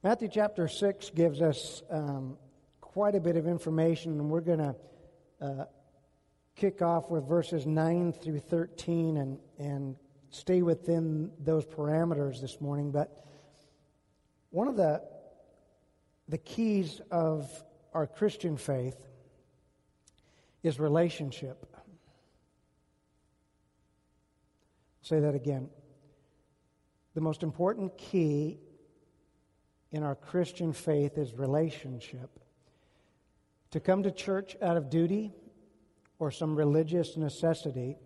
Matthew chapter 6 gives us um, quite a bit of information, and we're going to uh, kick off with verses 9 through 13 and, and stay within those parameters this morning. But one of the, the keys of our Christian faith is relationship. I'll say that again. The most important key in our Christian faith is relationship. To come to church out of duty or some religious necessity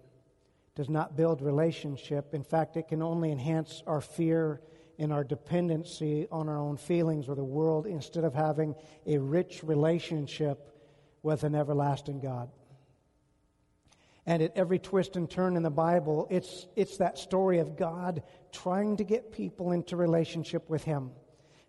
does not build relationship. In fact, it can only enhance our fear and our dependency on our own feelings or the world instead of having a rich relationship with an everlasting God. And at every twist and turn in the Bible, it's, it's that story of God trying to get people into relationship with Him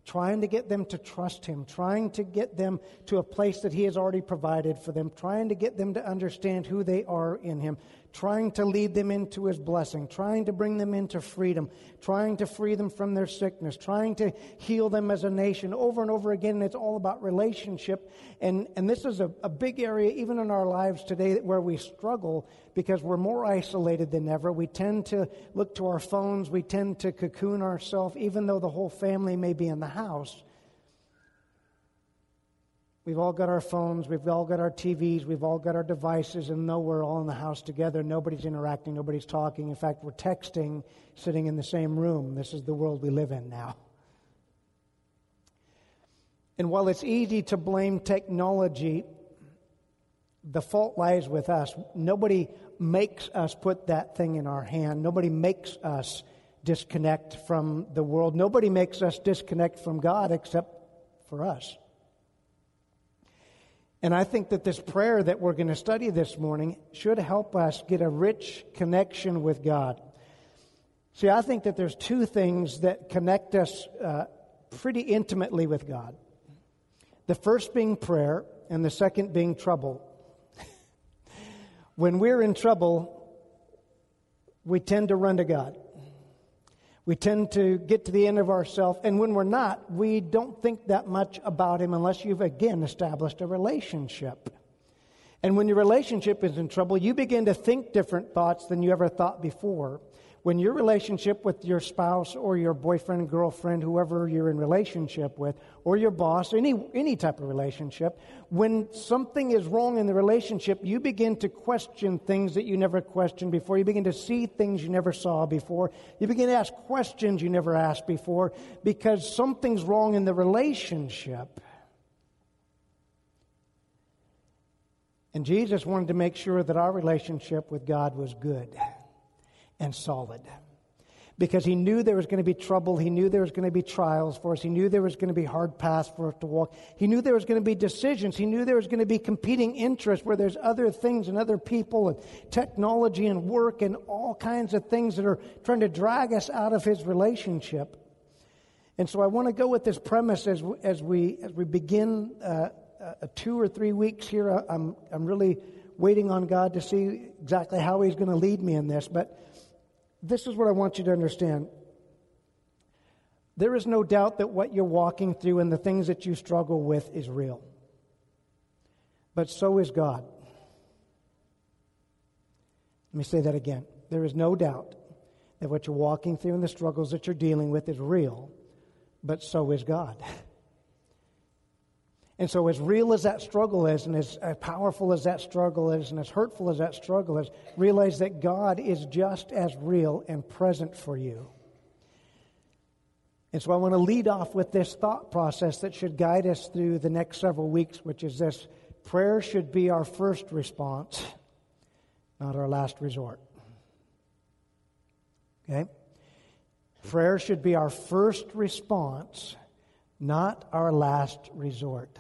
trying to get them to trust Him, trying to get them to a place that He has already provided for them, trying to get them to understand who they are in Him, trying to lead them into His blessing, trying to bring them into freedom, trying to free them from their sickness, trying to heal them as a nation over and over again. And it's all about relationship. And, and this is a, a big area, even in our lives today, where we struggle because we're more isolated than ever. We tend to look to our phones, we tend to cocoon ourselves, even though the whole family may be in the house. We've all got our phones, we've all got our TVs, we've all got our devices, and though we're all in the house together, nobody's interacting, nobody's talking. In fact, we're texting sitting in the same room. This is the world we live in now. And while it's easy to blame technology, the fault lies with us. Nobody makes us put that thing in our hand. Nobody makes us disconnect from the world. Nobody makes us disconnect from God except for us. And I think that this prayer that we're going to study this morning should help us get a rich connection with God. See, I think that there's two things that connect us uh, pretty intimately with God. The first being prayer, and the second being trouble. when we're in trouble, we tend to run to God. We tend to get to the end of ourselves, and when we're not, we don't think that much about Him unless you've again established a relationship. And when your relationship is in trouble, you begin to think different thoughts than you ever thought before when your relationship with your spouse or your boyfriend, girlfriend, whoever you're in relationship with, or your boss, any, any type of relationship, when something is wrong in the relationship, you begin to question things that you never questioned before. You begin to see things you never saw before. You begin to ask questions you never asked before because something's wrong in the relationship. And Jesus wanted to make sure that our relationship with God was good and solid. Because he knew there was going to be trouble. He knew there was going to be trials for us. He knew there was going to be hard paths for us to walk. He knew there was going to be decisions. He knew there was going to be competing interests where there's other things and other people and technology and work and all kinds of things that are trying to drag us out of his relationship. And so I want to go with this premise as, as, we, as we begin uh, uh, two or three weeks here. I'm, I'm really waiting on God to see exactly how he's going to lead me in this. But this is what I want you to understand. There is no doubt that what you're walking through and the things that you struggle with is real. But so is God. Let me say that again. There is no doubt that what you're walking through and the struggles that you're dealing with is real, but so is God. And so, as real as that struggle is, and as powerful as that struggle is, and as hurtful as that struggle is, realize that God is just as real and present for you. And so, I want to lead off with this thought process that should guide us through the next several weeks, which is this prayer should be our first response, not our last resort. Okay? Prayer should be our first response not our last resort.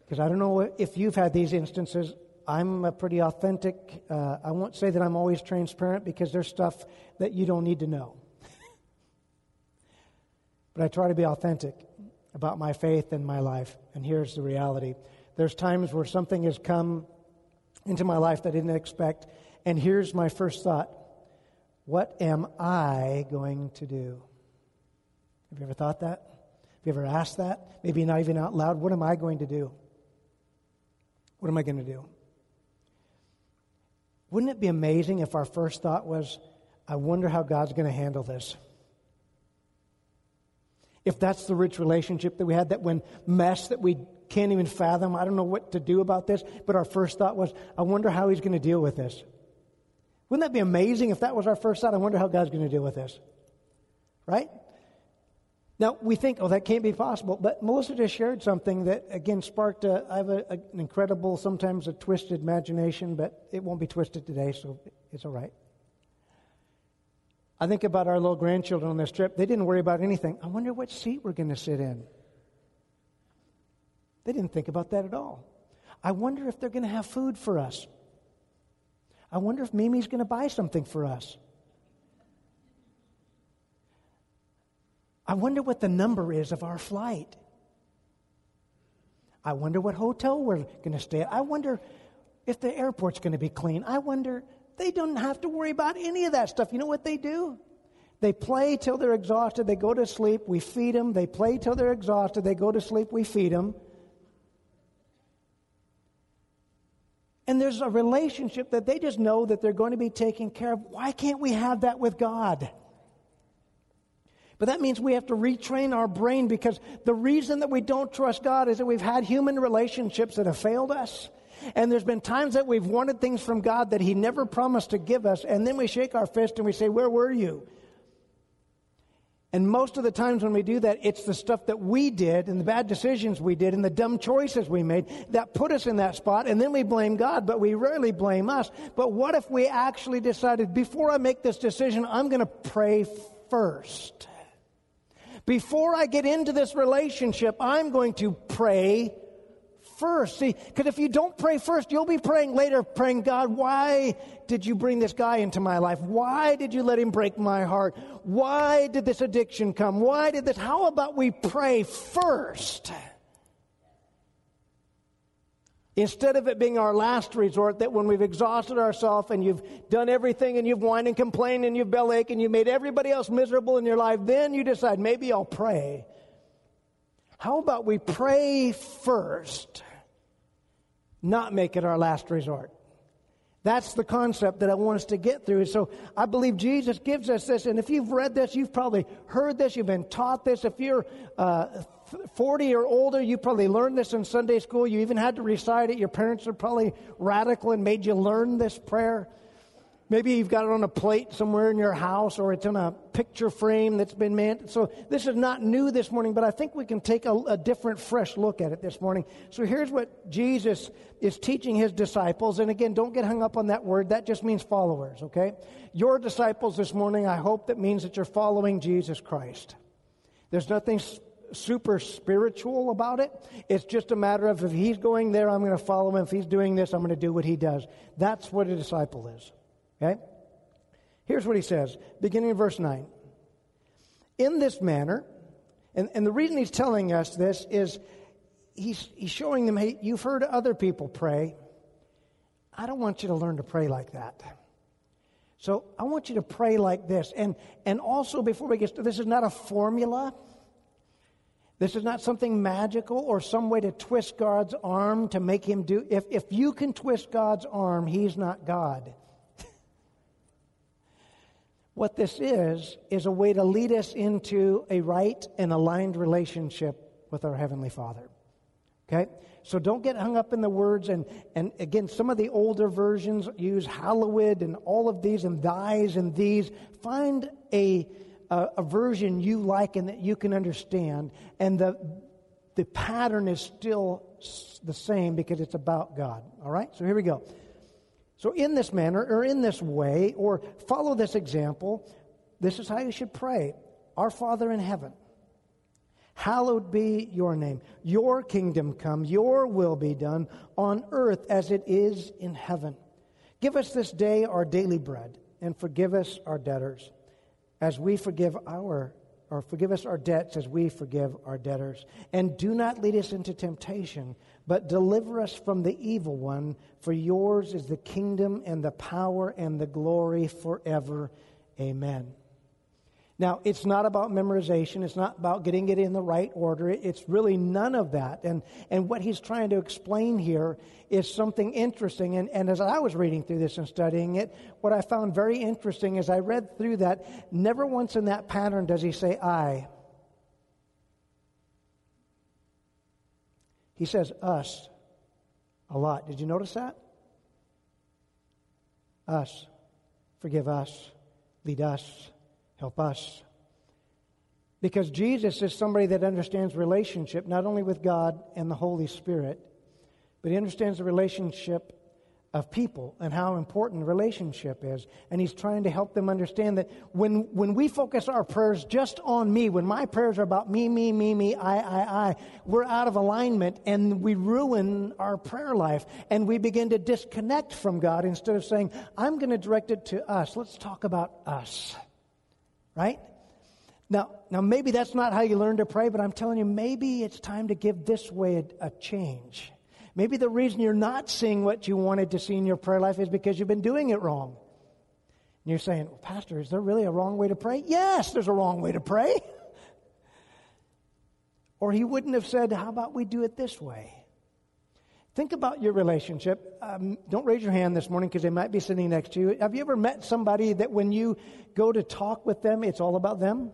Because I don't know if you've had these instances. I'm a pretty authentic. Uh, I won't say that I'm always transparent because there's stuff that you don't need to know. but I try to be authentic about my faith and my life. And here's the reality there's times where something has come into my life that I didn't expect. And here's my first thought What am I going to do? Have you ever thought that? You ever asked that? Maybe not even out loud. What am I going to do? What am I going to do? Wouldn't it be amazing if our first thought was, I wonder how God's going to handle this? If that's the rich relationship that we had, that when mess that we can't even fathom, I don't know what to do about this, but our first thought was, I wonder how he's going to deal with this. Wouldn't that be amazing if that was our first thought? I wonder how God's going to deal with this. Right? Now, we think, oh, that can't be possible. But Melissa just shared something that, again, sparked a, I have a, an incredible, sometimes a twisted imagination, but it won't be twisted today, so it's all right. I think about our little grandchildren on this trip. They didn't worry about anything. I wonder what seat we're going to sit in. They didn't think about that at all. I wonder if they're going to have food for us. I wonder if Mimi's going to buy something for us. I wonder what the number is of our flight. I wonder what hotel we're going to stay at. I wonder if the airport's going to be clean. I wonder, they don't have to worry about any of that stuff. You know what they do? They play till they're exhausted. They go to sleep. We feed them. They play till they're exhausted. They go to sleep. We feed them. And there's a relationship that they just know that they're going to be taken care of. Why can't we have that with God? But that means we have to retrain our brain because the reason that we don't trust God is that we've had human relationships that have failed us. And there's been times that we've wanted things from God that He never promised to give us, and then we shake our fist and we say, Where were you? And most of the times when we do that, it's the stuff that we did and the bad decisions we did and the dumb choices we made that put us in that spot. And then we blame God, but we rarely blame us. But what if we actually decided, before I make this decision, I'm going to pray first? Before I get into this relationship, I'm going to pray first. See, because if you don't pray first, you'll be praying later, praying, God, why did you bring this guy into my life? Why did you let him break my heart? Why did this addiction come? Why did this? How about we pray first? Instead of it being our last resort, that when we've exhausted ourselves and you've done everything and you've whined and complained and you've bellached and you've made everybody else miserable in your life, then you decide, maybe I'll pray. How about we pray first, not make it our last resort? That's the concept that I want us to get through. So I believe Jesus gives us this. And if you've read this, you've probably heard this, you've been taught this. If you're uh, 40 or older, you probably learned this in Sunday school. You even had to recite it. Your parents are probably radical and made you learn this prayer. Maybe you've got it on a plate somewhere in your house or it's in a picture frame that's been made. So this is not new this morning, but I think we can take a, a, different, fresh look at it this morning. So here's what Jesus is teaching his disciples. And again, don't get hung up on that word. That just means followers, okay? Your disciples this morning, I hope that means that you're following Jesus Christ. There's nothing super spiritual about it. It's just a matter of if he's going there, I'm going to follow him. If he's doing this, I'm going to do what he does. That's what a disciple is. Okay? Here's what he says, beginning in verse 9. In this manner, and, and the reason he's telling us this is he's, he's showing them, hey, you've heard other people pray. I don't want you to learn to pray like that. So I want you to pray like this. And, and also, before we get started, this is not a formula. This is not something magical or some way to twist God's arm to make him do. If, if you can twist God's arm, he's not God. What this is, is a way to lead us into a right and aligned relationship with our Heavenly Father. Okay? So don't get hung up in the words. And, and again, some of the older versions use hallowed and all of these and thys and these. Find a a, a version you like and that you can understand, and the, the pattern is still the same because it's about God. All right? So here we go. So, in this manner, or in this way, or follow this example, this is how you should pray Our Father in heaven, hallowed be your name. Your kingdom come, your will be done on earth as it is in heaven. Give us this day our daily bread, and forgive us our debtors as we forgive our or forgive us our debts as we forgive our debtors. And do not lead us into temptation, but deliver us from the evil one. For yours is the kingdom and the power and the glory forever. Amen. Now, it's not about memorization. It's not about getting it in the right order. It's really none of that. And, and what he's trying to explain here is something interesting. And, and as I was reading through this and studying it, what I found very interesting as I read through that, never once in that pattern does he say, I. He says, us a lot. Did you notice that? Us. Forgive us. Lead us Help us. Because Jesus is somebody that understands relationship, not only with God and the Holy Spirit, but he understands the relationship of people and how important relationship is. And he's trying to help them understand that when, when we focus our prayers just on me, when my prayers are about me, me, me, me, I, I, I, we're out of alignment and we ruin our prayer life and we begin to disconnect from God instead of saying, I'm going to direct it to us. Let's talk about us right? Now, now maybe that's not how you learn to pray, but I'm telling you, maybe it's time to give this way a, a change. Maybe the reason you're not seeing what you wanted to see in your prayer life is because you've been doing it wrong. And you're saying, well, Pastor, is there really a wrong way to pray? Yes, there's a wrong way to pray. or he wouldn't have said, How about we do it this way? Think about your relationship. Um, don't raise your hand this morning because they might be sitting next to you. Have you ever met somebody that when you go to talk with them, it's all about them?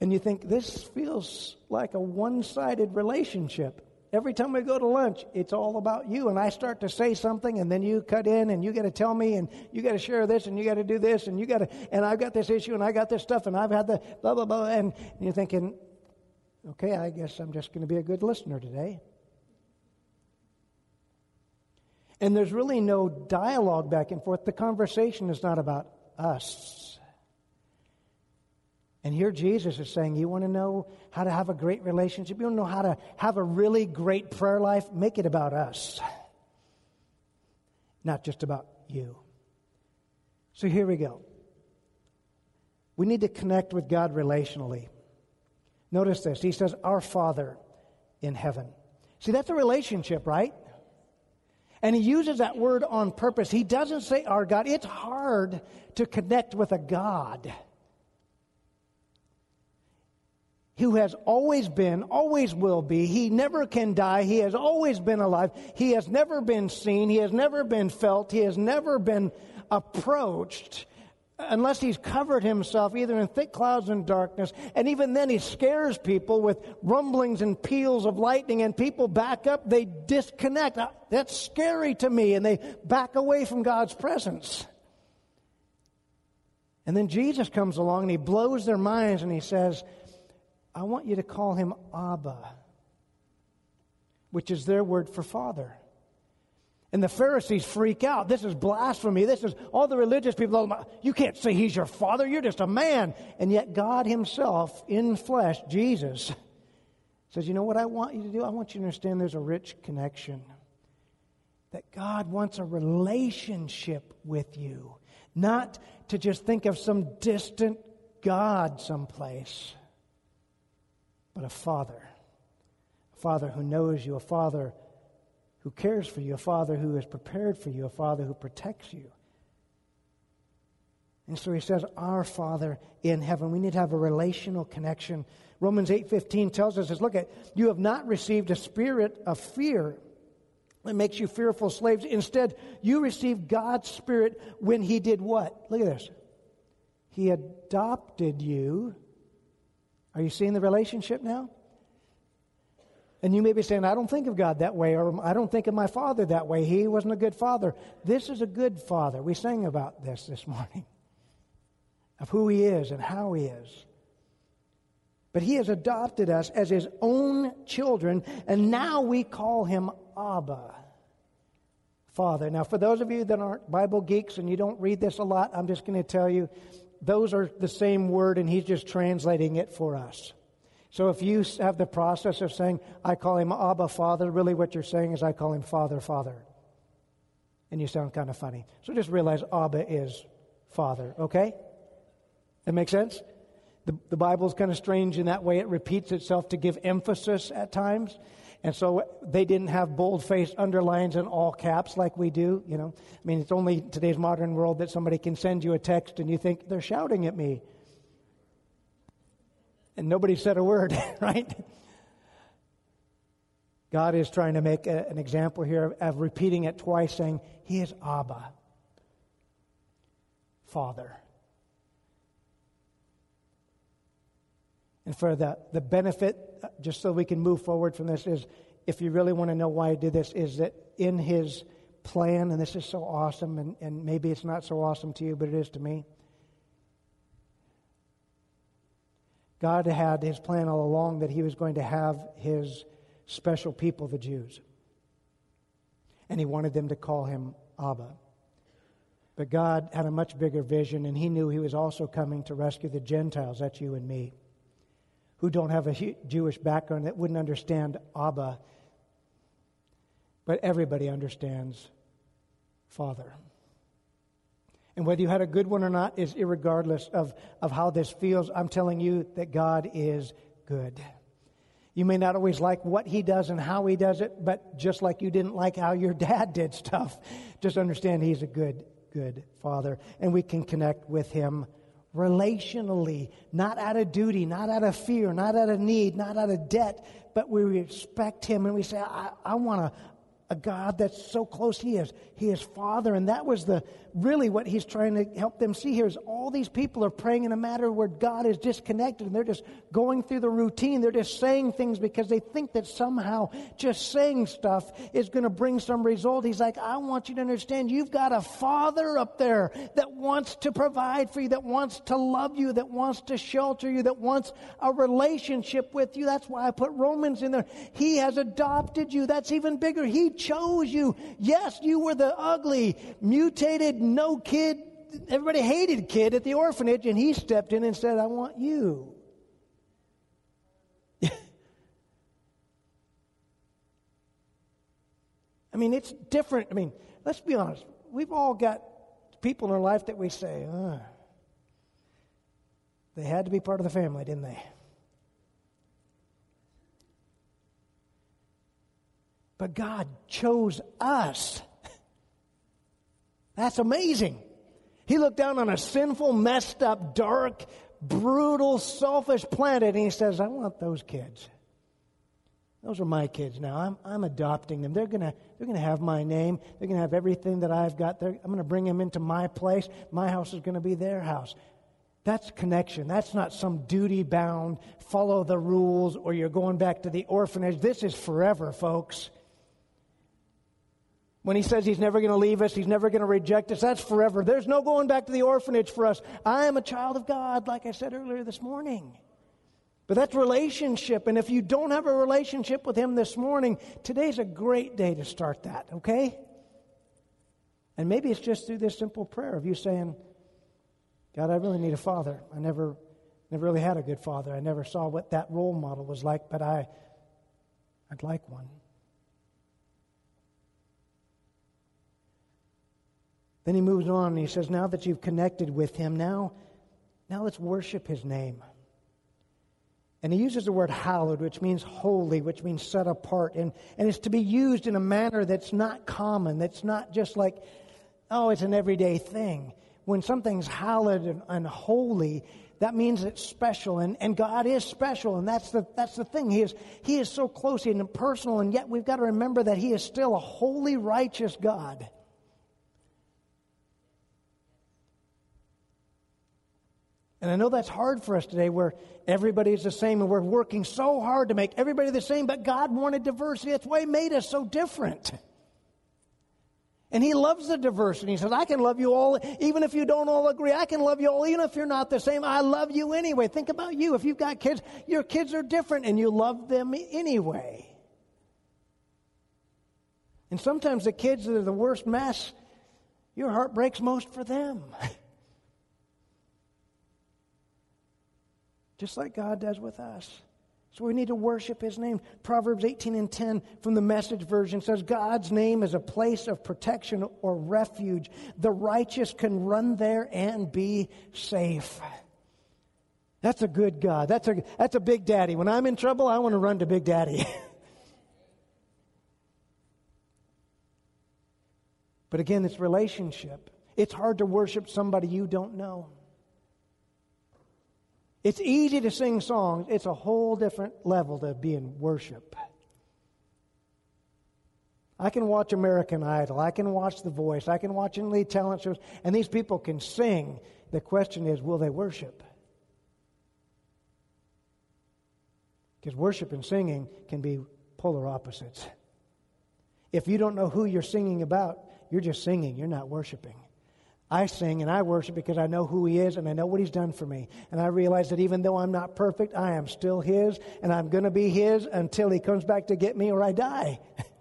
And you think, this feels like a one sided relationship. Every time we go to lunch, it's all about you. And I start to say something, and then you cut in, and you got to tell me, and you got to share this, and you got to do this, and you got to, and I've got this issue, and I got this stuff, and I've had the blah, blah, blah. And you're thinking, Okay, I guess I'm just going to be a good listener today. And there's really no dialogue back and forth. The conversation is not about us. And here Jesus is saying, You want to know how to have a great relationship? You want to know how to have a really great prayer life? Make it about us, not just about you. So here we go. We need to connect with God relationally. Notice this. He says, Our Father in heaven. See, that's a relationship, right? And he uses that word on purpose. He doesn't say our God. It's hard to connect with a God who has always been, always will be. He never can die. He has always been alive. He has never been seen. He has never been felt. He has never been approached unless he's covered himself either in thick clouds and darkness, and even then he scares people with rumblings and peals of lightning, and people back up, they disconnect. That's scary to me, and they back away from God's presence. And then Jesus comes along and he blows their minds and he says, I want you to call him Abba, which is their word for father. And the Pharisees freak out. This is blasphemy. This is all the religious people. You can't say he's your father. You're just a man. And yet, God Himself in flesh, Jesus, says, You know what I want you to do? I want you to understand there's a rich connection. That God wants a relationship with you, not to just think of some distant God someplace, but a father. A father who knows you, a father who cares for you, a father who is prepared for you, a father who protects you. And so he says, Our Father in heaven. We need to have a relational connection. Romans 8:15 tells us, look at, you have not received a spirit of fear that makes you fearful slaves. Instead, you received God's spirit when he did what? Look at this. He adopted you. Are you seeing the relationship now? And you may be saying, I don't think of God that way, or I don't think of my father that way. He wasn't a good father. This is a good father. We sang about this this morning of who he is and how he is. But he has adopted us as his own children, and now we call him Abba, Father. Now, for those of you that aren't Bible geeks and you don't read this a lot, I'm just going to tell you those are the same word, and he's just translating it for us. So if you have the process of saying, I call him Abba Father, really what you're saying is, I call him Father Father. And you sound kind of funny. So just realize Abba is Father, okay? That makes sense? The, the Bible's kind of strange in that way. It repeats itself to give emphasis at times. And so they didn't have bold faced underlines in all caps like we do, you know. I mean, it's only today's modern world that somebody can send you a text and you think they're shouting at me. And nobody said a word, right? God is trying to make a, an example here of, of repeating it twice, saying, He is Abba, Father. And for the, the benefit, uh, just so we can move forward from this, is if you really want to know why I did this, is that in his plan, and this is so awesome, and, and maybe it's not so awesome to you, but it is to me. God had his plan all along that he was going to have his special people, the Jews. And he wanted them to call him Abba. But God had a much bigger vision, and he knew he was also coming to rescue the Gentiles. That's you and me who don't have a Jewish background that wouldn't understand Abba. But everybody understands Father. And whether you had a good one or not is regardless of, of how this feels. I'm telling you that God is good. You may not always like what he does and how he does it, but just like you didn't like how your dad did stuff, just understand he's a good, good father. And we can connect with him relationally, not out of duty, not out of fear, not out of need, not out of debt, but we respect him and we say, I, I want to a God that's so close he is. He is Father. And that was the really what he's trying to help them see here is all these people are praying in a matter where God is disconnected and they're just going through the routine. They're just saying things because they think that somehow just saying stuff is going to bring some result. He's like, I want you to understand you've got a Father up there that wants to provide for you, that wants to love you, that wants to shelter you, that wants a relationship with you. That's why I put Romans in there. He has adopted you. That's even bigger. He chose you. Yes, you were the ugly, mutated, no kid, everybody hated kid at the orphanage, and he stepped in and said, I want you. I mean, it's different. I mean, let's be honest. We've all got people in our life that we say, they had to be part of the family, didn't they? But God chose us. That's amazing. He looked down on a sinful, messed up, dark, brutal, selfish planet and he says, I want those kids. Those are my kids now. I'm, I'm adopting them. They're going to they're gonna have my name. They're going to have everything that I've got. They're, I'm going to bring them into my place. My house is going to be their house. That's connection. That's not some duty bound, follow the rules, or you're going back to the orphanage. This is forever, folks. When he says he's never going to leave us, he's never going to reject us, that's forever. There's no going back to the orphanage for us. I am a child of God, like I said earlier this morning. But that's relationship. And if you don't have a relationship with him this morning, today's a great day to start that, okay? And maybe it's just through this simple prayer of you saying, God, I really need a father. I never, never really had a good father. I never saw what that role model was like, but I, I'd like one. Then he moves on and he says, Now that you've connected with him, now, now let's worship his name. And he uses the word hallowed, which means holy, which means set apart. And, and it's to be used in a manner that's not common, that's not just like, oh, it's an everyday thing. When something's hallowed and, and holy, that means it's special. And, and God is special. And that's the, that's the thing. He is, he is so close and personal. And yet we've got to remember that He is still a holy, righteous God. And I know that's hard for us today where everybody's the same and we're working so hard to make everybody the same, but God wanted diversity. That's why He made us so different. And He loves the diversity. He says, I can love you all, even if you don't all agree. I can love you all, even if you're not the same. I love you anyway. Think about you. If you've got kids, your kids are different and you love them anyway. And sometimes the kids that are the worst mess, your heart breaks most for them. just like God does with us. So we need to worship his name. Proverbs 18 and 10 from the message version says, God's name is a place of protection or refuge. The righteous can run there and be safe. That's a good God. That's a, that's a big daddy. When I'm in trouble, I want to run to big daddy. but again, it's relationship. It's hard to worship somebody you don't know. It's easy to sing songs, it's a whole different level to be in worship. I can watch American Idol. I can watch The Voice. I can watch any talent shows. And these people can sing. The question is, will they worship? Because worship and singing can be polar opposites. If you don't know who you're singing about, you're just singing. You're not worshiping. I sing and I worship because I know who He is and I know what He's done for me. And I realize that even though I'm not perfect, I am still His and I'm going to be His until He comes back to get me or I die.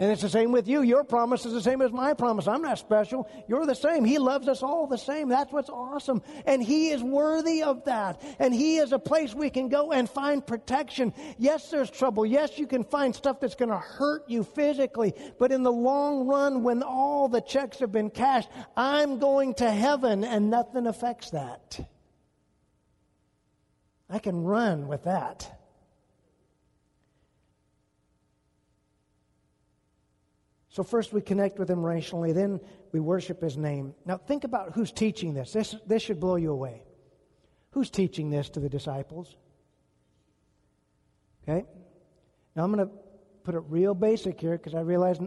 And it's the same with you. Your promise is the same as my promise. I'm not special. You're the same. He loves us all the same. That's what's awesome. And He is worthy of that. And He is a place we can go and find protection. Yes, there's trouble. Yes, you can find stuff that's going to hurt you physically. But in the long run, when all the checks have been cashed, I'm going to heaven and nothing affects that. I can run with that. So, first we connect with him rationally, then we worship his name. Now, think about who's teaching this. This, this should blow you away. Who's teaching this to the disciples? Okay? Now, I'm going to put it real basic here because I realize,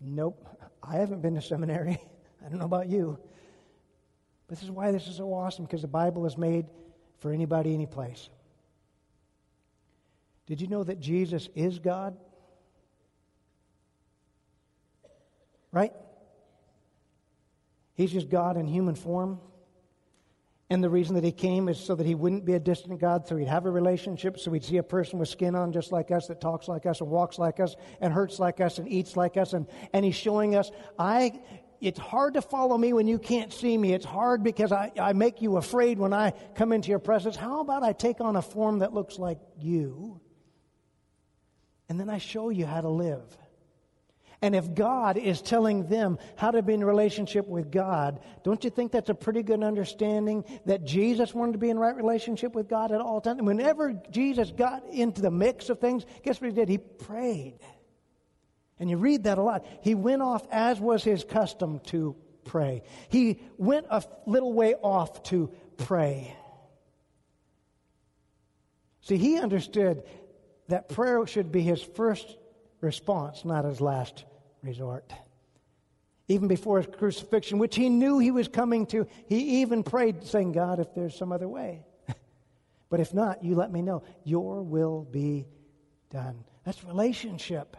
nope, I haven't been to seminary. I don't know about you. But this is why this is so awesome because the Bible is made for anybody, any place. Did you know that Jesus is God? Right? He's just God in human form. And the reason that he came is so that he wouldn't be a distant God, so he'd have a relationship, so he'd see a person with skin on just like us, that talks like us, and walks like us, and hurts like us, and eats like us. And, and he's showing us, I, it's hard to follow me when you can't see me. It's hard because I, I make you afraid when I come into your presence. How about I take on a form that looks like you? And then I show you how to live. And if God is telling them how to be in relationship with God, don't you think that's a pretty good understanding that Jesus wanted to be in right relationship with God at all times? Whenever Jesus got into the mix of things, guess what he did? He prayed. And you read that a lot. He went off, as was his custom, to pray. He went a little way off to pray. See, he understood that prayer should be his first response, not his last resort. Even before his crucifixion, which he knew he was coming to, he even prayed, saying, God, if there's some other way. but if not, you let me know. Your will be done. That's relationship.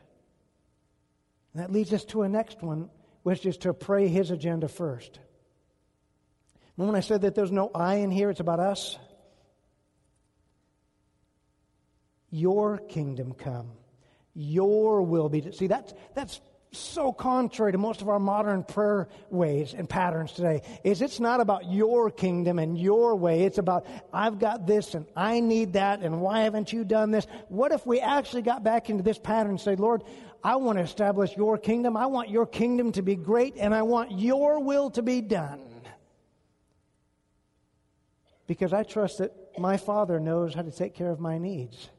And that leads us to a next one, which is to pray his agenda first. Remember when I said that there's no I in here, it's about us? Your kingdom come. Your will be. See, that's, that's so contrary to most of our modern prayer ways and patterns today is it's not about your kingdom and your way. It's about i've got this and i need that and why haven't you done this? What if we actually got back into this pattern and say, lord i want to establish your kingdom. I want your kingdom to be great and i want your will to be done. Because i trust that my father knows how to take care of my needs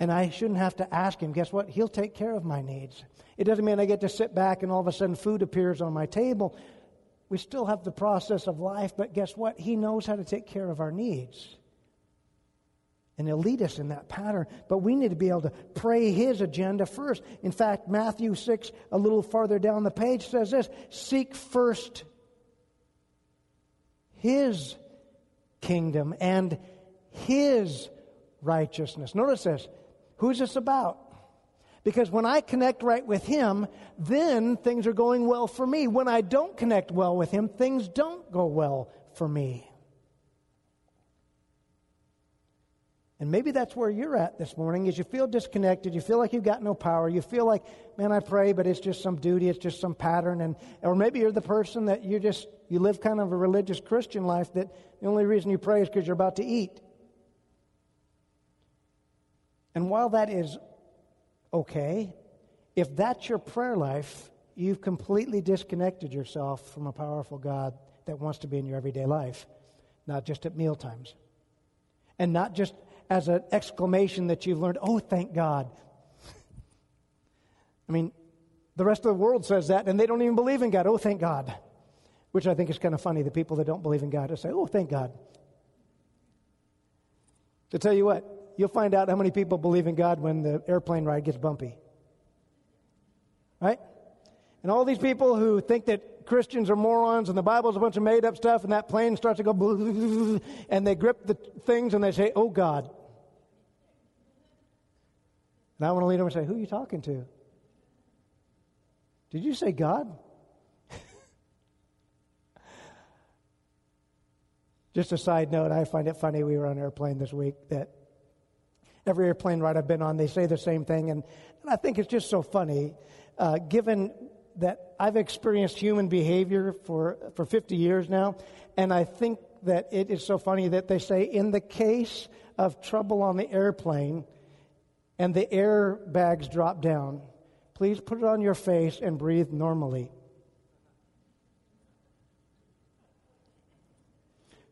and I shouldn't have to ask him. Guess what? He'll take care of my needs. It doesn't mean I get to sit back and all of a sudden food appears on my table. We still have the process of life, but guess what? He knows how to take care of our needs. And he'll lead us in that pattern. But we need to be able to pray his agenda first. In fact, Matthew 6, a little farther down the page, says this Seek first his kingdom and his righteousness. Notice this Who's this about? Because when I connect right with Him, then things are going well for me. When I don't connect well with Him, things don't go well for me. And maybe that's where you're at this morning is you feel disconnected, you feel like you've got no power, you feel like, man, I pray, but it's just some duty, it's just some pattern, and or maybe you're the person that you just you live kind of a religious Christian life that the only reason you pray is because you're about to eat. And while that is okay, if that's your prayer life, you've completely disconnected yourself from a powerful God that wants to be in your everyday life, not just at meal times. And not just as an exclamation that you've learned, oh, thank God. I mean, The rest of the world says that, and they don't even believe in God. Oh, thank God. Which I think is kind of funny. The people that don't believe in God say, oh, thank God. To tell you what, you'll find out how many people believe in God when the airplane ride gets bumpy. Right? And all these people who think that Christians are morons and the Bible's a bunch of made up stuff and that plane starts to go and they grip the things and they say, Oh God. And I want to lean over and say, Who are you talking to? Did you say God? Just a side note, I find it funny. We were on an airplane this week that every airplane ride I've been on, they say the same thing. And, and I think it's just so funny, uh, given that I've experienced human behavior for, for 50 years now. And I think that it is so funny that they say, in the case of trouble on the airplane and the airbags drop down, please put it on your face and breathe normally.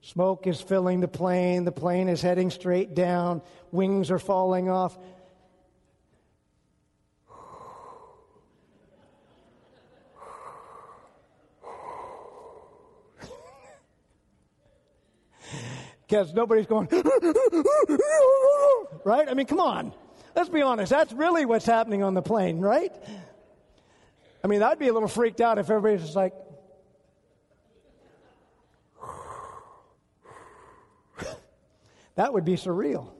Smoke is filling the plane. The plane is heading straight down. Wings are falling off. Because nobody's going, right? I mean, come on. Let's be honest. That's really what's happening on the plane, right? I mean, I'd be a little freaked out if everybody's just like, That would be surreal.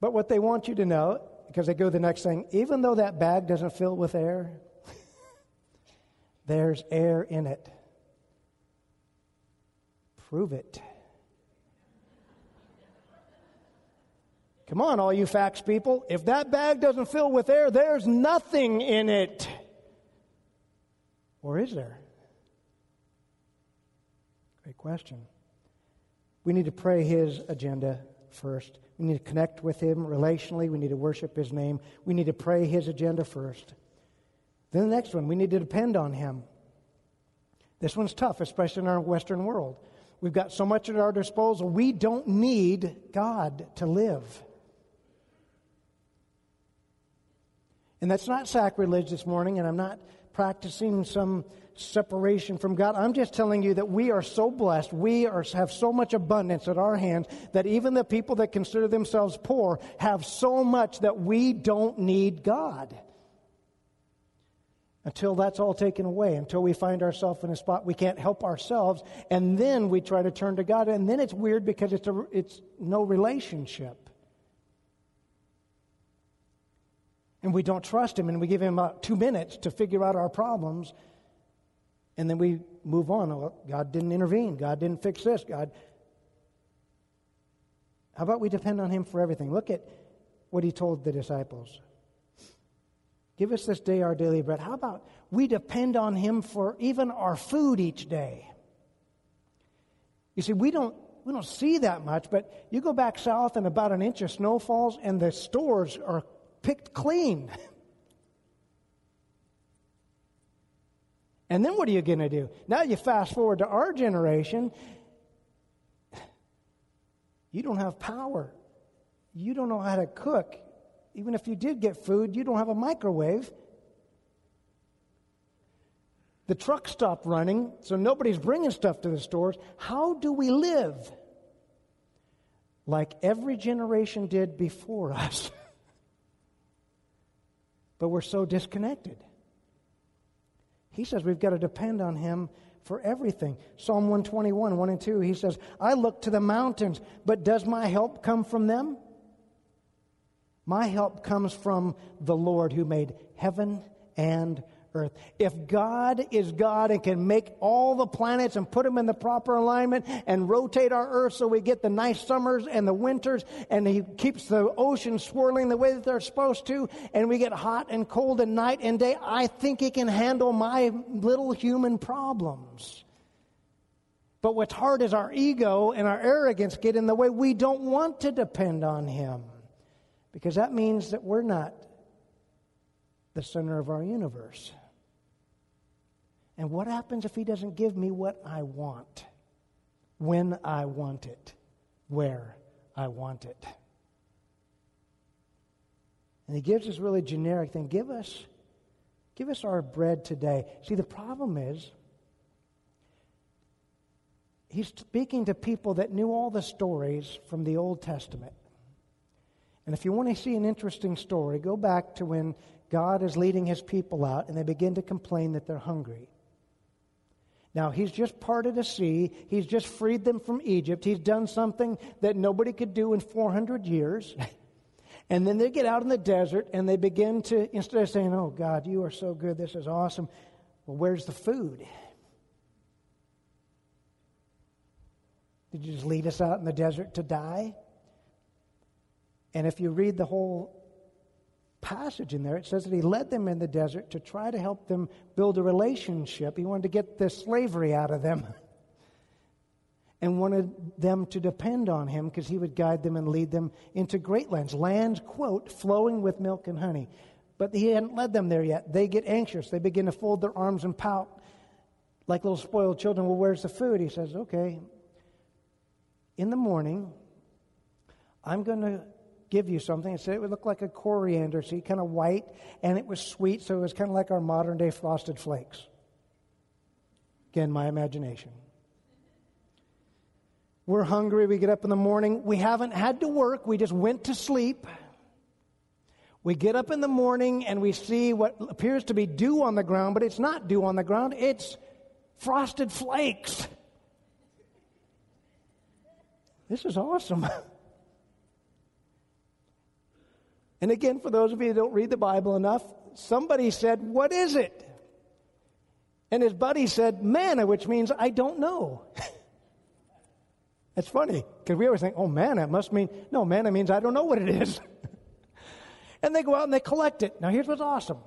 But what they want you to know, because they go the next thing, even though that bag doesn't fill with air, there's air in it. Prove it. Come on, all you facts people. If that bag doesn't fill with air, there's nothing in it. Or is there? Great question. We need to pray His agenda first. We need to connect with Him relationally. We need to worship His name. We need to pray His agenda first. Then the next one, we need to depend on Him. This one's tough, especially in our Western world. We've got so much at our disposal. We don't need God to live. And that's not sacrilege this morning, and I'm not practicing some separation from God. I'm just telling you that we are so blessed. We are, have so much abundance at our hands that even the people that consider themselves poor have so much that we don't need God. Until that's all taken away, until we find ourselves in a spot we can't help ourselves, and then we try to turn to God, and then it's weird because it's, a, it's no relationship. and we don't trust him and we give him about two minutes to figure out our problems and then we move on. Well, God didn't intervene. God didn't fix this. God. How about we depend on Him for everything? Look at what He told the disciples. Give us this day our daily bread. How about we depend on Him for even our food each day? You see, we don't we don't see that much, but you go back south and about an inch of snow falls, and the stores are picked clean. And then what are you going to do? Now you fast forward to our generation. You don't have power. You don't know how to cook. Even if you did get food, you don't have a microwave. The truck stopped running, so nobody's bringing stuff to the stores. How do we live? Like every generation did before us. but we're so disconnected. He says we've got to depend on Him for everything. Psalm 121, 1 and 2, he says, I look to the mountains, but does my help come from them? My help comes from the Lord who made heaven and earth. If God is God and can make all the planets and put them in the proper alignment and rotate our earth so we get the nice summers and the winters and He keeps the oceans swirling the way that they're supposed to and we get hot and cold and night and day, I think He can handle my little human problems. But what's hard is our ego and our arrogance get in the way. We don't want to depend on Him because that means that we're not the center of our universe. And what happens if He doesn't give me what I want, when I want it, where I want it? And he gives this really generic thing give us, give us our bread today. See, the problem is, he's speaking to people that knew all the stories from the Old Testament. And if you want to see an interesting story, go back to when God is leading his people out and they begin to complain that they're hungry. Now, he's just parted a sea. He's just freed them from Egypt. He's done something that nobody could do in 400 years. and then they get out in the desert and they begin to, instead of saying, Oh, God, you are so good, this is awesome, well, where's the food? Did you just lead us out in the desert to die? And if you read the whole passage in there, it says that he led them in the desert to try to help them build a relationship. He wanted to get the slavery out of them and wanted them to depend on him because he would guide them and lead them into great lands, lands, quote, flowing with milk and honey. But he hadn't led them there yet. They get anxious. They begin to fold their arms and pout like little spoiled children. Well, where's the food? He says, okay, in the morning, I'm going to give you something. It said it would look like a coriander seed, kind of white, and it was sweet, so it was kind of like our modern day frosted flakes. Again, my imagination. We're hungry. We get up in the morning. We haven't had to work. We just went to sleep. We get up in the morning and we see what appears to be dew on the ground, but it's not dew on the ground. It's frosted flakes. This is awesome. And again, for those of you who don't read the Bible enough, somebody said, What is it? And his buddy said, Manna, which means I don't know. That's funny, because we always think, Oh, manna must mean, no, manna means I don't know what it is. and they go out and they collect it. Now, here's what's awesome.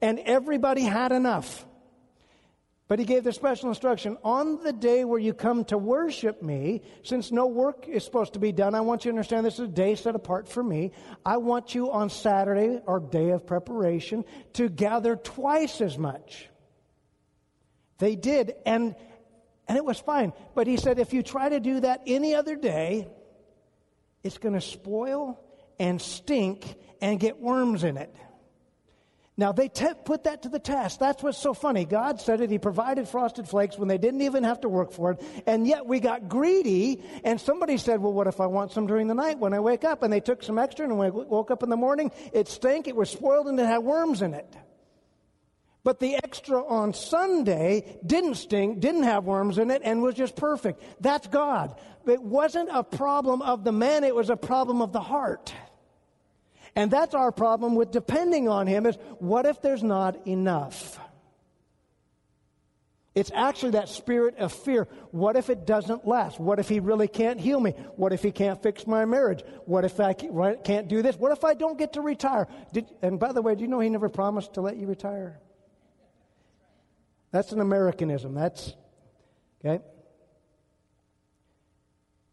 And everybody had enough. But he gave the special instruction on the day where you come to worship me, since no work is supposed to be done, I want you to understand this is a day set apart for me. I want you on Saturday, our day of preparation, to gather twice as much. They did, and, and it was fine. But he said, if you try to do that any other day, it's going to spoil and stink and get worms in it. Now, they te- put that to the test. That's what's so funny. God said it. He provided frosted flakes when they didn't even have to work for it. And yet we got greedy. And somebody said, Well, what if I want some during the night when I wake up? And they took some extra. And when I woke up in the morning, it stank, it was spoiled, and it had worms in it. But the extra on Sunday didn't stink, didn't have worms in it, and was just perfect. That's God. It wasn't a problem of the man, it was a problem of the heart. And that's our problem with depending on Him is what if there's not enough? It's actually that spirit of fear. What if it doesn't last? What if he really can't heal me? What if he can't fix my marriage? What if I can't do this? What if I don't get to retire? Did, and by the way, do you know he never promised to let you retire? That's an Americanism. That's, okay?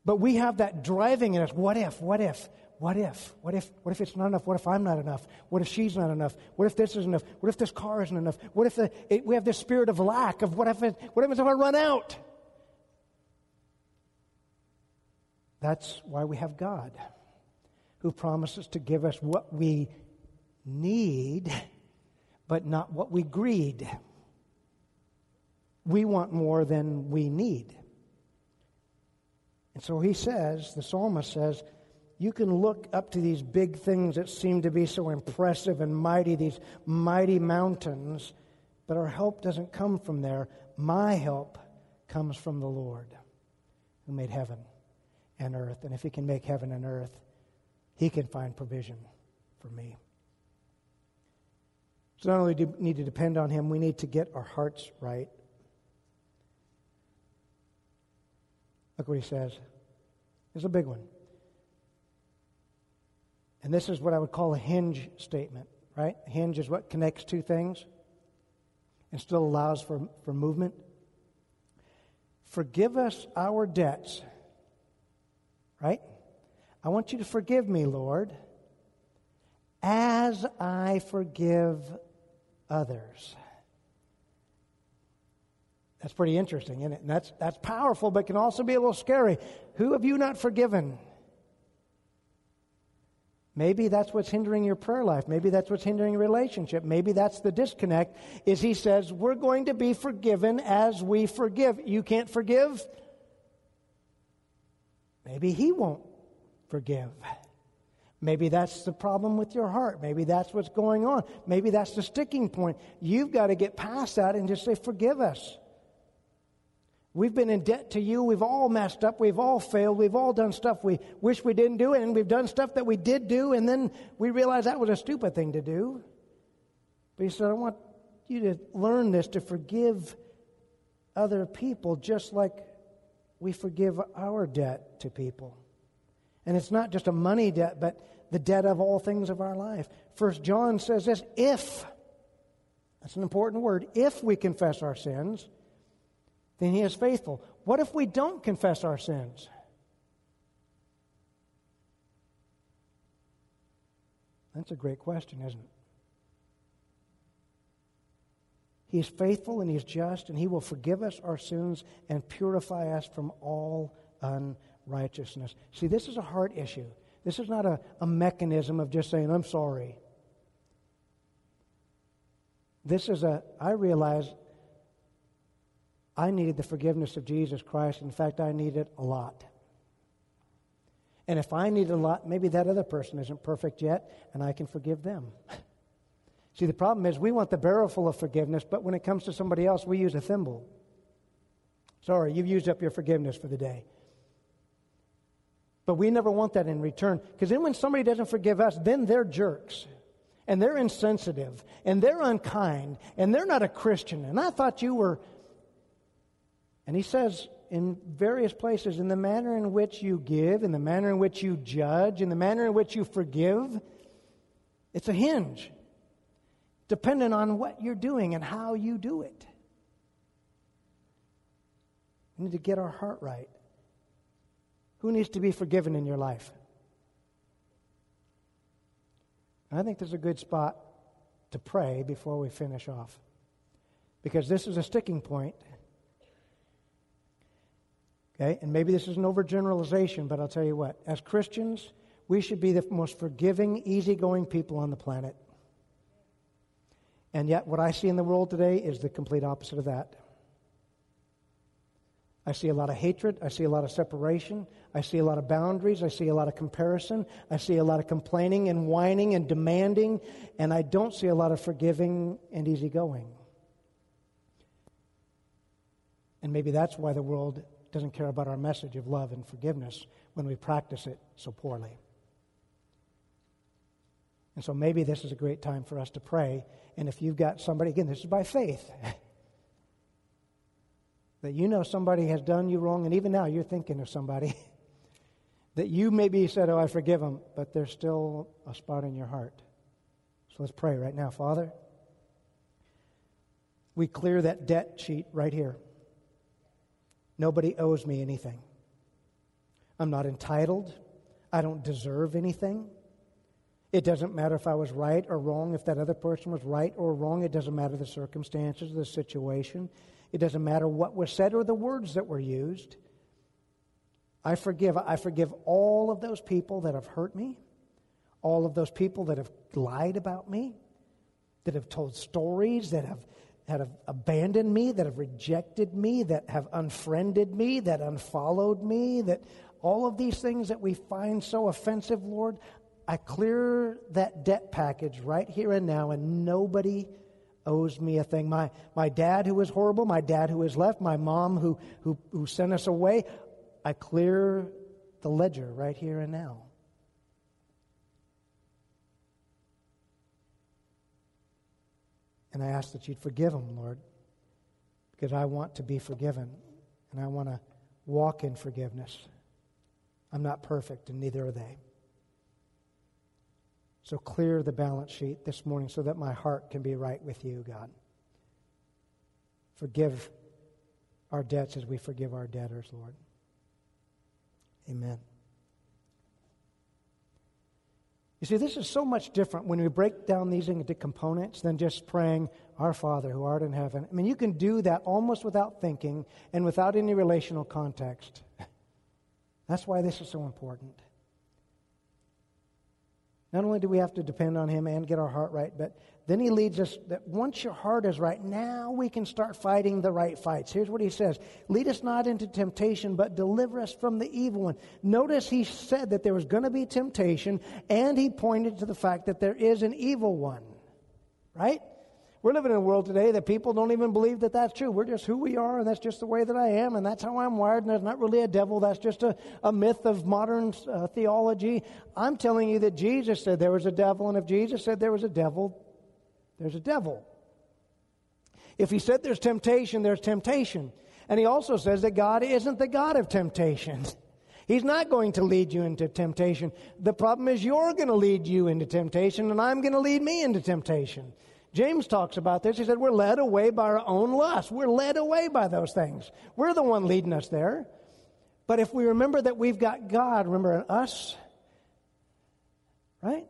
But we have that driving in us. What if? What if? What if? What if? What if it's not enough? What if I'm not enough? What if she's not enough? What if this isn't enough? What if this car isn't enough? What if the, it, we have this spirit of lack of what if it, what happens if I run out? That's why we have God, who promises to give us what we need, but not what we greed. We want more than we need. And so he says, the psalmist says, you can look up to these big things that seem to be so impressive and mighty, these mighty mountains, but our help doesn't come from there. My help comes from the Lord who made heaven and earth. And if He can make heaven and earth, He can find provision for me. So not only do we need to depend on Him, we need to get our hearts right. Look what He says. It's a big one. And this is what I would call a hinge statement, right? Hinge is what connects two things and still allows for, for movement. Forgive us our debts, right? I want you to forgive me, Lord, as I forgive others. That's pretty interesting, isn't it? And that's, that's powerful, but can also be a little scary. Who have you not forgiven? Maybe that's what's hindering your prayer life. Maybe that's what's hindering your relationship. Maybe that's the disconnect is he says, we're going to be forgiven as we forgive. You can't forgive? Maybe he won't forgive. Maybe that's the problem with your heart. Maybe that's what's going on. Maybe that's the sticking point. You've got to get past that and just say, forgive us. We've been in debt to you. We've all messed up. We've all failed. We've all done stuff we wish we didn't do, and we've done stuff that we did do, and then we realize that was a stupid thing to do. But he said, I want you to learn this to forgive other people just like we forgive our debt to people. And it's not just a money debt, but the debt of all things of our life. First John says this if, that's an important word, if we confess our sins, then he is faithful. What if we don't confess our sins? That's a great question, isn't it? He is faithful and He is just, and He will forgive us our sins and purify us from all unrighteousness. See, this is a heart issue. This is not a, a mechanism of just saying, I'm sorry. This is a, I realize I needed the forgiveness of Jesus Christ. In fact, I need it a lot. And if I need it a lot, maybe that other person isn't perfect yet, and I can forgive them. See, the problem is we want the barrel full of forgiveness, but when it comes to somebody else, we use a thimble. Sorry, you've used up your forgiveness for the day. But we never want that in return. Because then when somebody doesn't forgive us, then they're jerks. And they're insensitive. And they're unkind. And they're not a Christian. And I thought you were and he says in various places, in the manner in which you give, in the manner in which you judge, in the manner in which you forgive, it's a hinge, dependent on what you're doing and how you do it. We need to get our heart right. Who needs to be forgiven in your life? I think there's a good spot to pray before we finish off. Because this is a sticking point Okay? And maybe this is an overgeneralization, but I'll tell you what. As Christians, we should be the most forgiving, easygoing people on the planet. And yet, what I see in the world today is the complete opposite of that. I see a lot of hatred. I see a lot of separation. I see a lot of boundaries. I see a lot of comparison. I see a lot of complaining and whining and demanding. And I don't see a lot of forgiving and easygoing. And maybe that's why the world doesn't care about our message of love and forgiveness when we practice it so poorly. And so maybe this is a great time for us to pray. And if you've got somebody, again, this is by faith, that you know somebody has done you wrong, and even now you're thinking of somebody that you maybe said, Oh, I forgive them, but there's still a spot in your heart. So let's pray right now. Father, we clear that debt sheet right here. Nobody owes me anything. I'm not entitled. I don't deserve anything. It doesn't matter if I was right or wrong, if that other person was right or wrong. It doesn't matter the circumstances, the situation. It doesn't matter what was said or the words that were used. I forgive. I forgive all of those people that have hurt me, all of those people that have lied about me, that have told stories, that have that have abandoned me, that have rejected me, that have unfriended me, that unfollowed me, that all of these things that we find so offensive, Lord, I clear that debt package right here and now, and nobody owes me a thing. My, my dad who was horrible, my dad who has left, my mom who, who, who sent us away, I clear the ledger right here and now. And I ask that you'd forgive them, Lord, because I want to be forgiven and I want to walk in forgiveness. I'm not perfect, and neither are they. So clear the balance sheet this morning so that my heart can be right with you, God. Forgive our debts as we forgive our debtors, Lord. Amen. You see, this is so much different when we break down these into components than just praying, Our Father who art in heaven. I mean, you can do that almost without thinking and without any relational context. That's why this is so important. Not only do we have to depend on Him and get our heart right, but then He leads us that once your heart is right, now we can start fighting the right fights. Here's what He says Lead us not into temptation, but deliver us from the evil one. Notice He said that there was going to be temptation, and He pointed to the fact that there is an evil one. Right? We're living in a world today that people don't even believe that that's true. We're just who we are, and that's just the way that I am, and that's how I'm wired, and there's not really a devil. That's just a, a myth of modern uh, theology. I'm telling you that Jesus said there was a devil, and if Jesus said there was a devil, there's a devil. If he said there's temptation, there's temptation. And he also says that God isn't the God of temptation. He's not going to lead you into temptation. The problem is you're going to lead you into temptation, and I'm going to lead me into temptation. James talks about this. He said, We're led away by our own lust. We're led away by those things. We're the one leading us there. But if we remember that we've got God, remember us, right?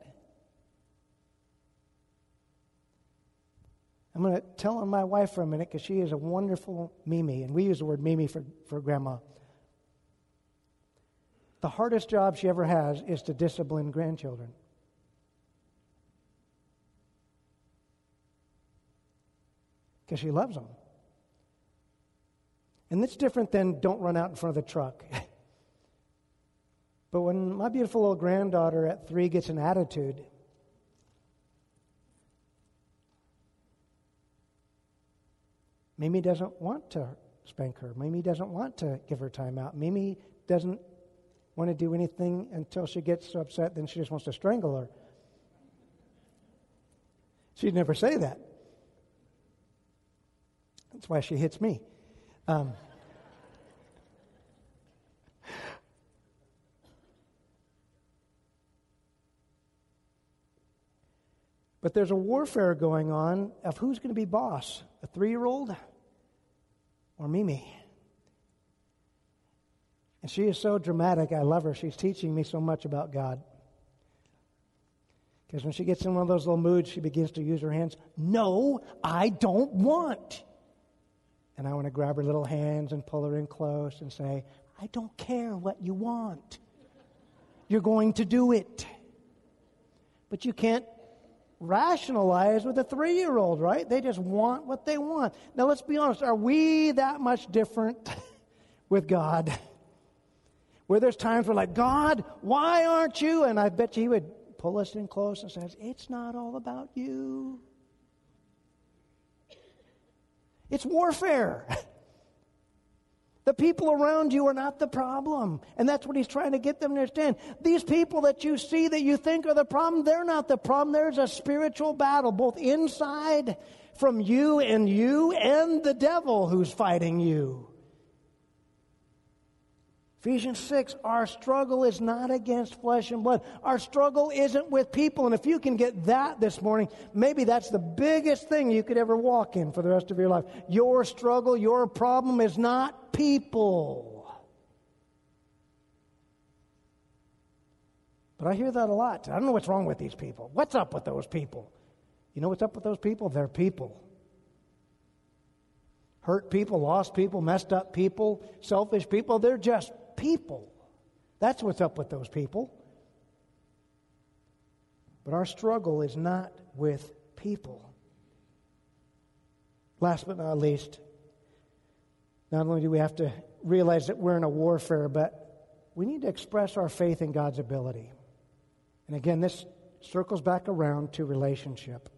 I'm going to tell on my wife for a minute because she is a wonderful Mimi, and we use the word Mimi for, for grandma. The hardest job she ever has is to discipline grandchildren. Because she loves them. And it's different than don't run out in front of the truck. but when my beautiful little granddaughter at three gets an attitude, Mimi doesn't want to spank her. Mimi doesn't want to give her time out. Mimi doesn't want to do anything until she gets upset, then she just wants to strangle her. She'd never say that. That's why she hits me. Um, but there's a warfare going on of who's going to be boss a three year old or Mimi. And she is so dramatic. I love her. She's teaching me so much about God. Because when she gets in one of those little moods, she begins to use her hands. No, I don't want. And I want to grab her little hands and pull her in close and say, I don't care what you want. You're going to do it. But you can't rationalize with a three year old, right? They just want what they want. Now, let's be honest. Are we that much different with God? Where there's times we're like, God, why aren't you? And I bet you he would pull us in close and says, It's not all about you. It's warfare. The people around you are not the problem. And that's what he's trying to get them to understand. These people that you see that you think are the problem, they're not the problem. There's a spiritual battle, both inside from you and you and the devil who's fighting you. Ephesians 6, our struggle is not against flesh and blood. Our struggle isn't with people. And if you can get that this morning, maybe that's the biggest thing you could ever walk in for the rest of your life. Your struggle, your problem is not people. But I hear that a lot. I don't know what's wrong with these people. What's up with those people? You know what's up with those people? They're people. Hurt people, lost people, messed up people, selfish people. They're just people. That's what's up with those people. But our struggle is not with people. Last but not least, not only do we have to realize that we're in a warfare, but we need to express our faith in God's ability. And again, this circles back around to relationship.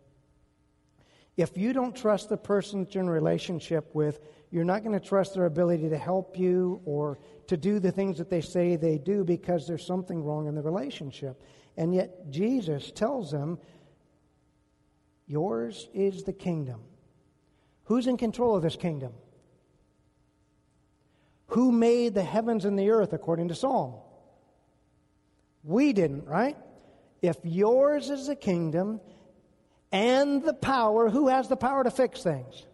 If you don't trust the person you're in relationship with, you're not going to trust their ability to help you or to do the things that they say they do because there's something wrong in the relationship. And yet, Jesus tells them, Yours is the kingdom. Who's in control of this kingdom? Who made the heavens and the earth according to Psalm? We didn't, right? If yours is the kingdom and the power, who has the power to fix things?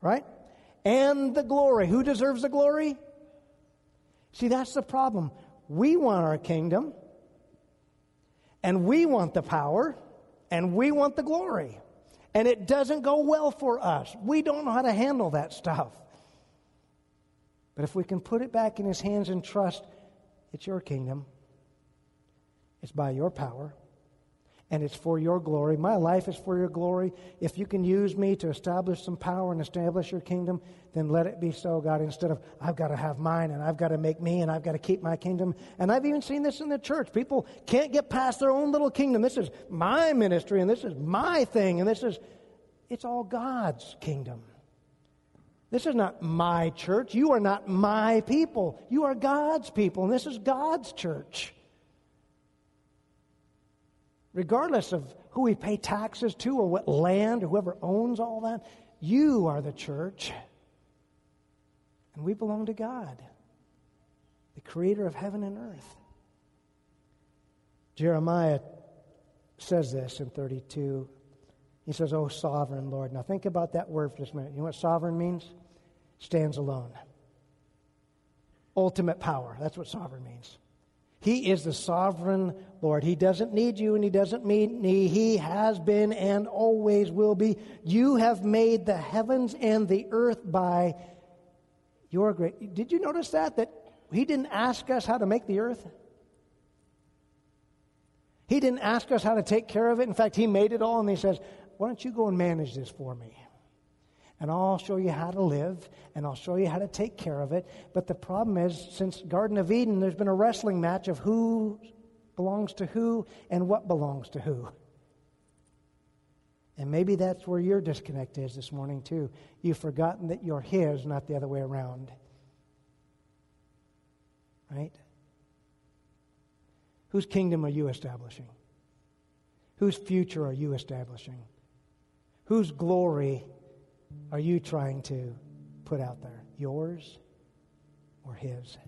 Right? And the glory. Who deserves the glory? See, that's the problem. We want our kingdom, and we want the power, and we want the glory. And it doesn't go well for us. We don't know how to handle that stuff. But if we can put it back in His hands and trust, it's your kingdom. It's by your power and it's for your glory. My life is for your glory. If you can use me to establish some power and establish your kingdom, then let it be so, God, instead of I've got to have mine and I've got to make me and I've got to keep my kingdom. And I've even seen this in the church. People can't get past their own little kingdom. This is my ministry and this is my thing and this is, it's all God's kingdom. This is not my church. You are not my people. You are God's people, and this is God's church regardless of who we pay taxes to or what land or whoever owns all that, you are the church. And we belong to God, the creator of heaven and earth. Jeremiah says this in 32. He says, Oh, sovereign Lord. Now think about that word for just a minute. You know what sovereign means? Stands alone. Ultimate power. That's what sovereign means. He is the sovereign Lord. He doesn't need you and He doesn't need me. He has been and always will be. You have made the heavens and the earth by your great. Did you notice that? That He didn't ask us how to make the earth? He didn't ask us how to take care of it. In fact, He made it all and He says, Why don't you go and manage this for me? And I'll show you how to live, and I'll show you how to take care of it. But the problem is, since Garden of Eden, there's been a wrestling match of who belongs to who and what belongs to who. And maybe that's where your disconnect is this morning, too. You've forgotten that you're His, not the other way around. Right? Whose kingdom are you establishing? Whose future are you establishing? Whose glory are you trying to put out there? Yours or His?